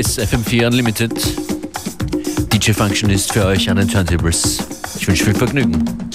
Ist FM4 Unlimited. DJ Function ist für euch an den Turntables. Ich wünsche viel Vergnügen.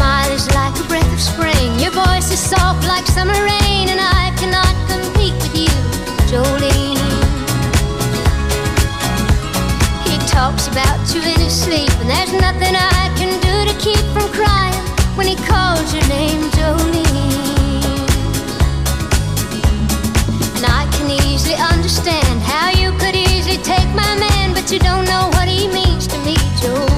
Smile is like a breath of spring, your voice is soft like summer rain, and I cannot compete with you, Jolene. He talks about you in his sleep, and there's nothing I can do to keep from crying when he calls your name, Jolene. And I can easily understand how you could easily take my man, but you don't know what he means to me, Jolene.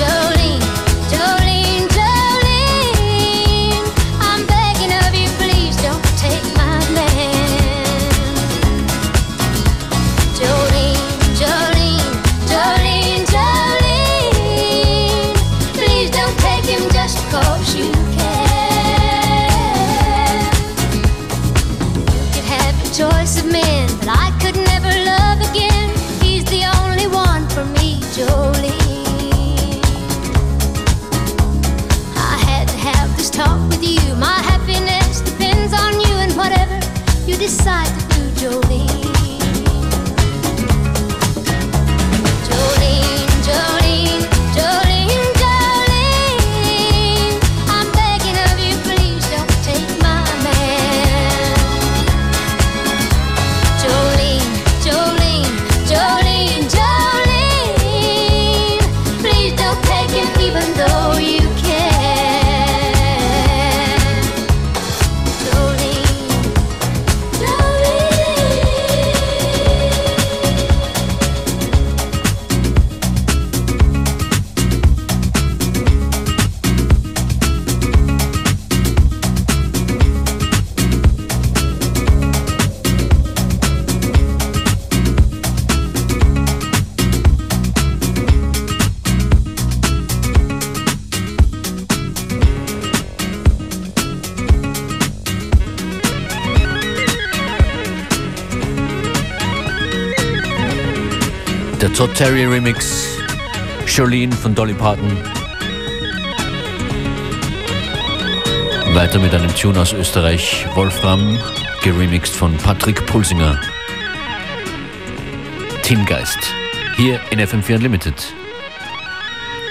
show. Todd Terry Remix. Jolene von Dolly Parton. Weiter mit einem Tune aus Österreich. Wolfram, geremixed von Patrick Pulsinger. Teamgeist. Hier in FM4 Unlimited.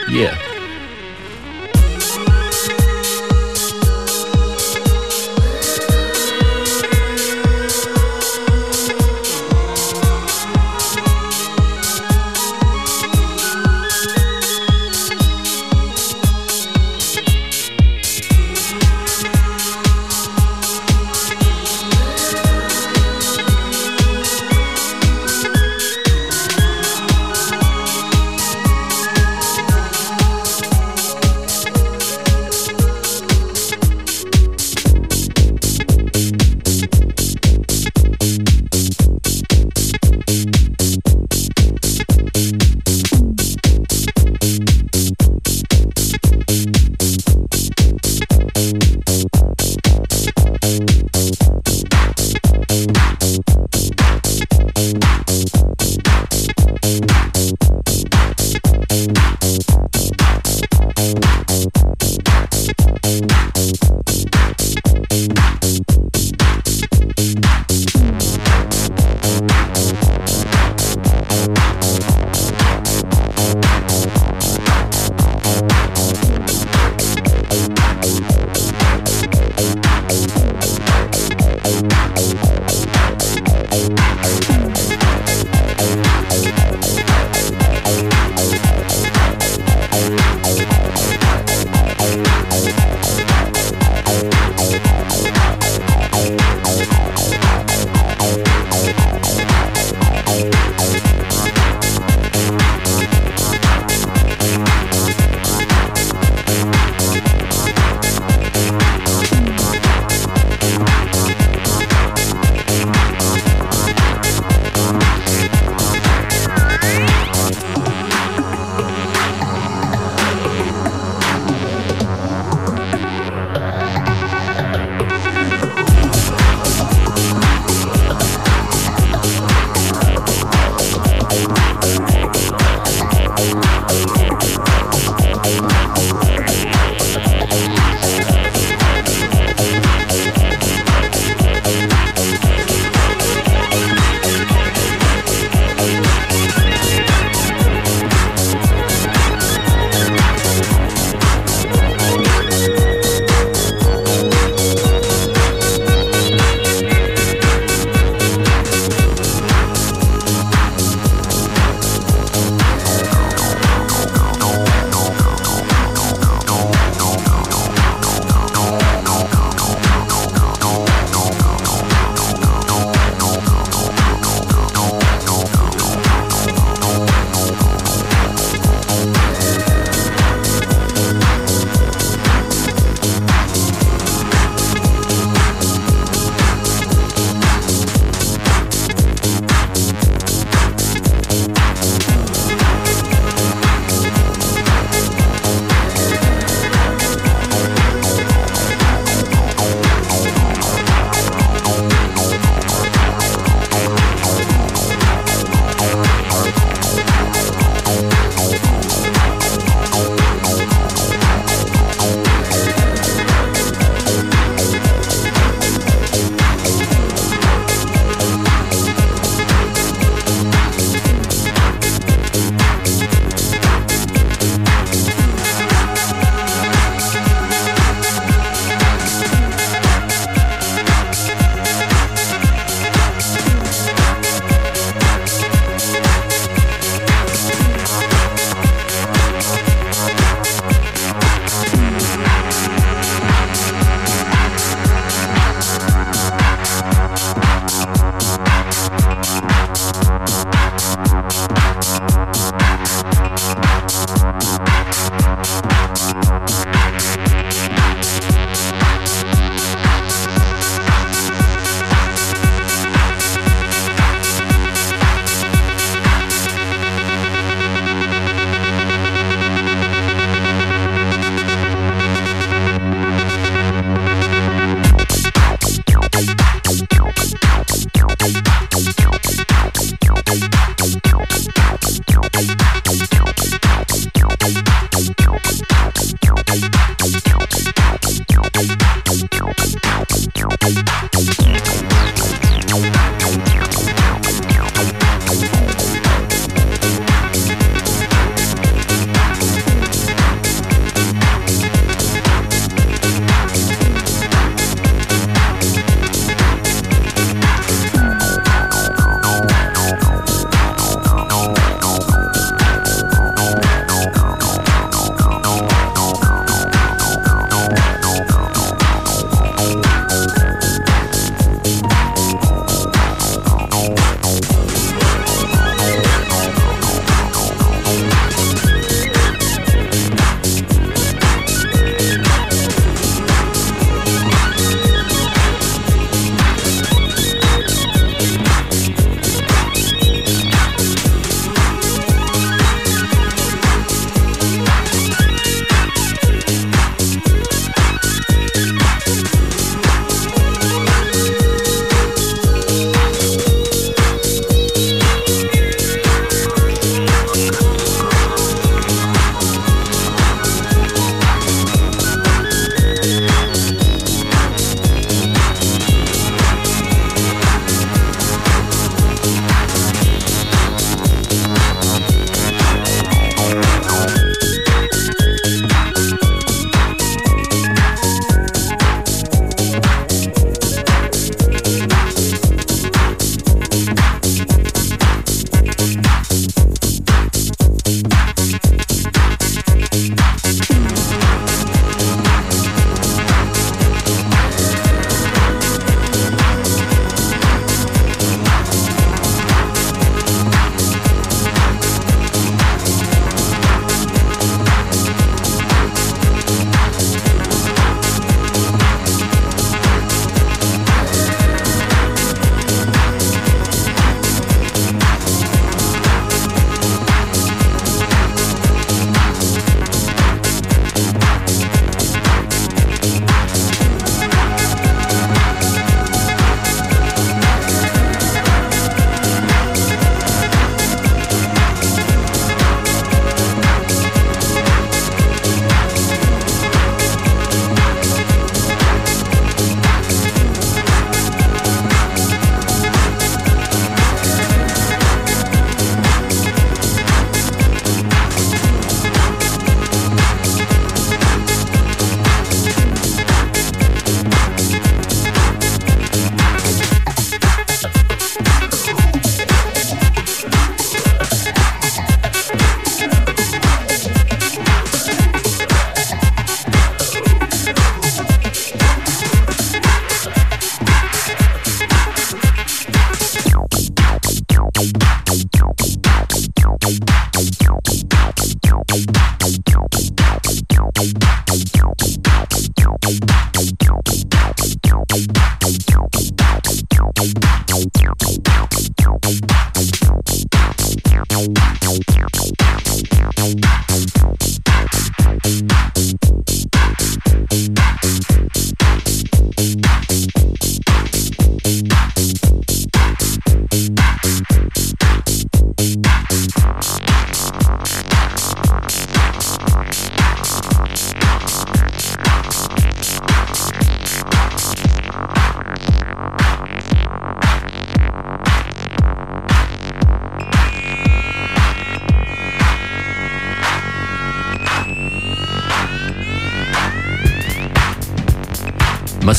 Yeah.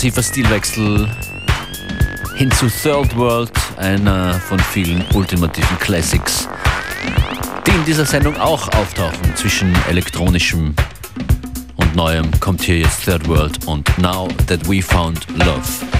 Massiver Stilwechsel hin zu Third World, einer von vielen ultimativen Classics, die in dieser Sendung auch auftauchen. Zwischen elektronischem und neuem kommt hier jetzt Third World und Now That We Found Love.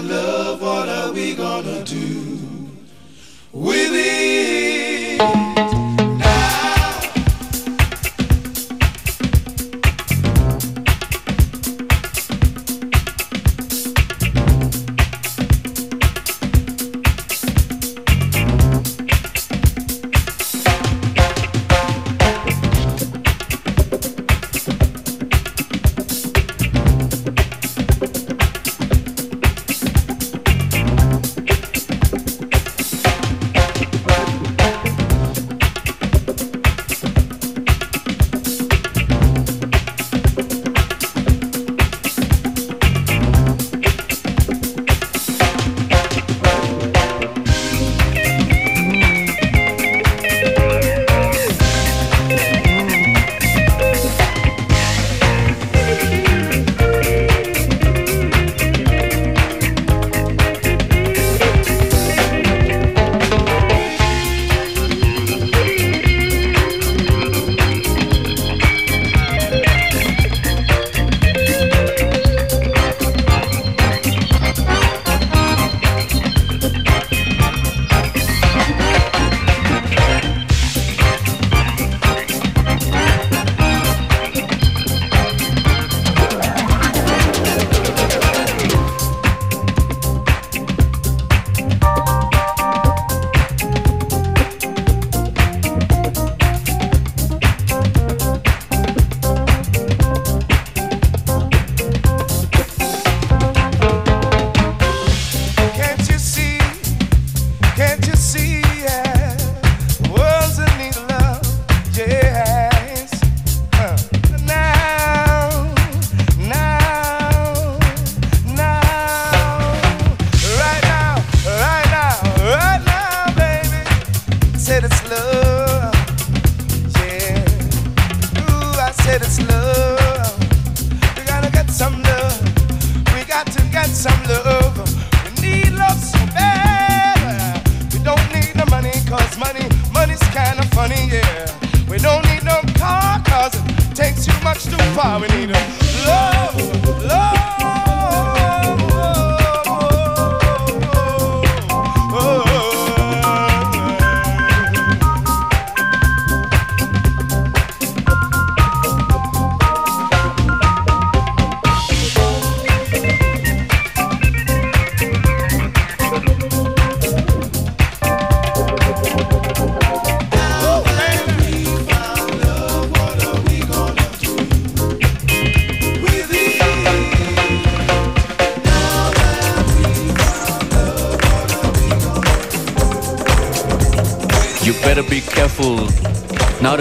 love, what are we gonna do with it?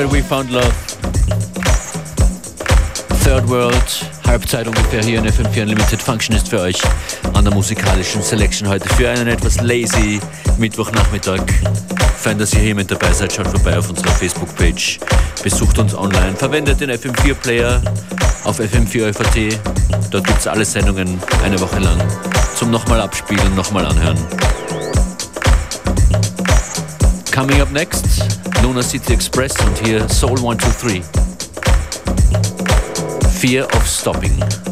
That we found love. Third World, Halbzeit ungefähr hier in FM4 Unlimited Function ist für euch an der musikalischen Selection heute für einen etwas lazy Mittwochnachmittag. Fein, dass ihr hier mit dabei seid. Schaut vorbei auf unserer Facebook-Page. Besucht uns online. Verwendet den FM4-Player auf FM4 Dort gibt es alle Sendungen eine Woche lang zum nochmal abspielen, nochmal anhören. Coming up next, Luna City Express und hier Soul 123. Fear of Stopping.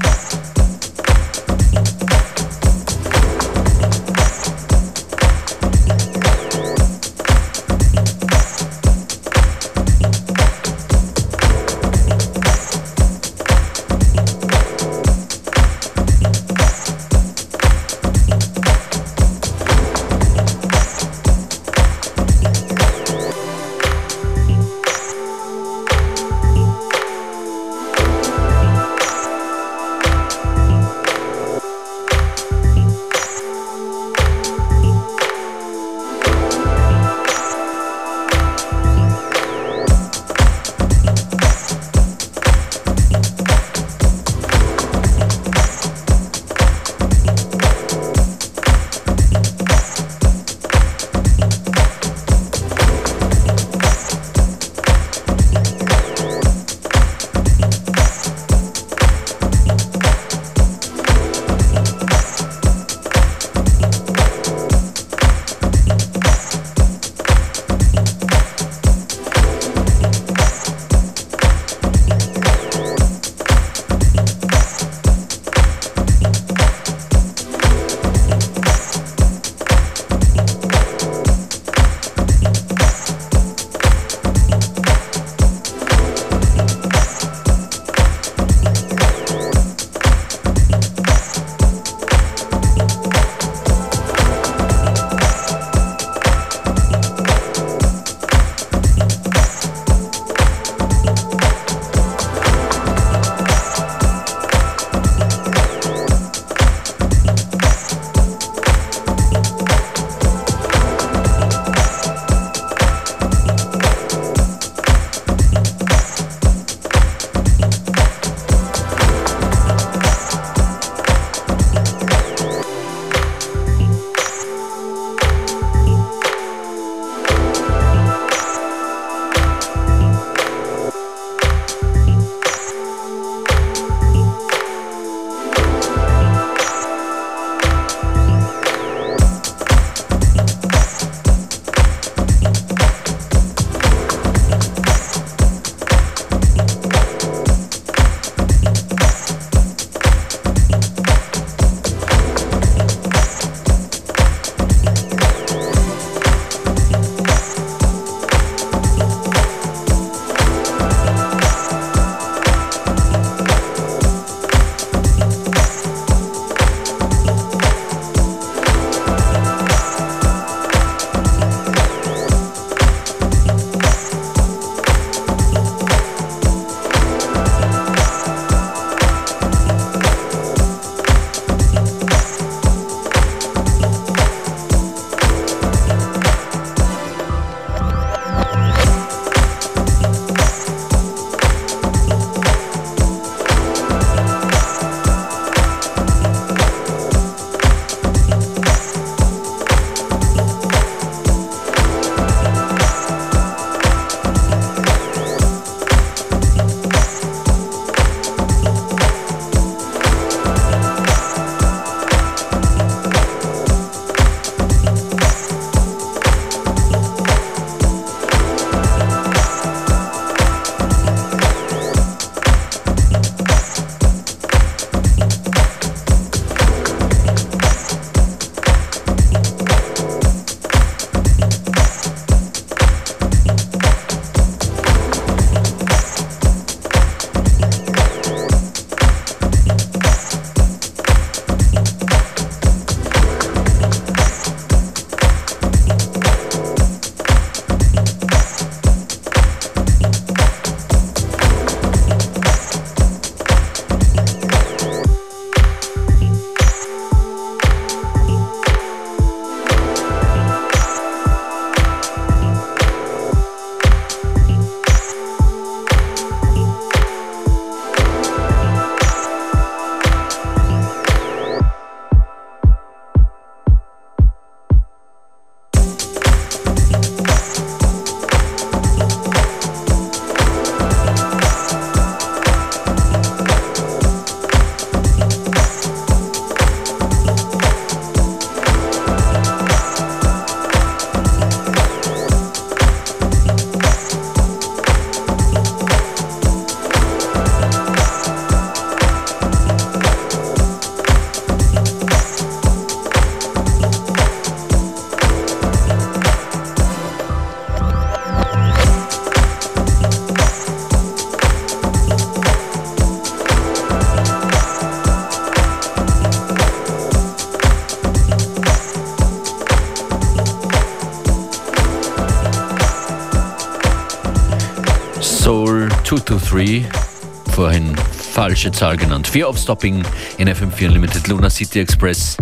Falsche Zahl genannt. Fear of Stopping in FM4 Unlimited Luna City Express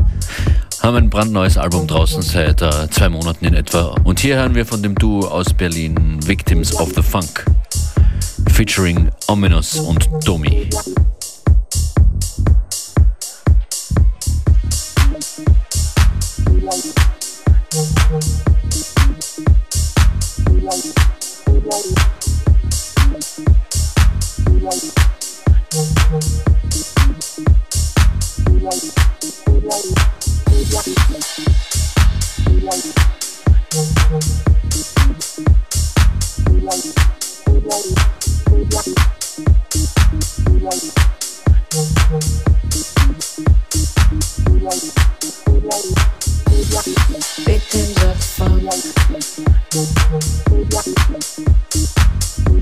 haben ein brandneues Album draußen seit äh, zwei Monaten in etwa. Und hier hören wir von dem Duo aus Berlin Victims of the Funk featuring Ominous und Domi.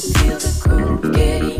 Feel the groove, yeah.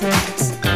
Thank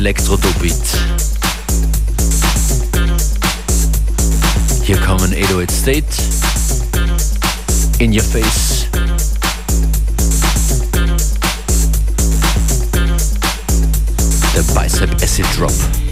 Elektro-Do-Beat. Hier kommen 808 State, In Your Face, der Bicep Acid Drop.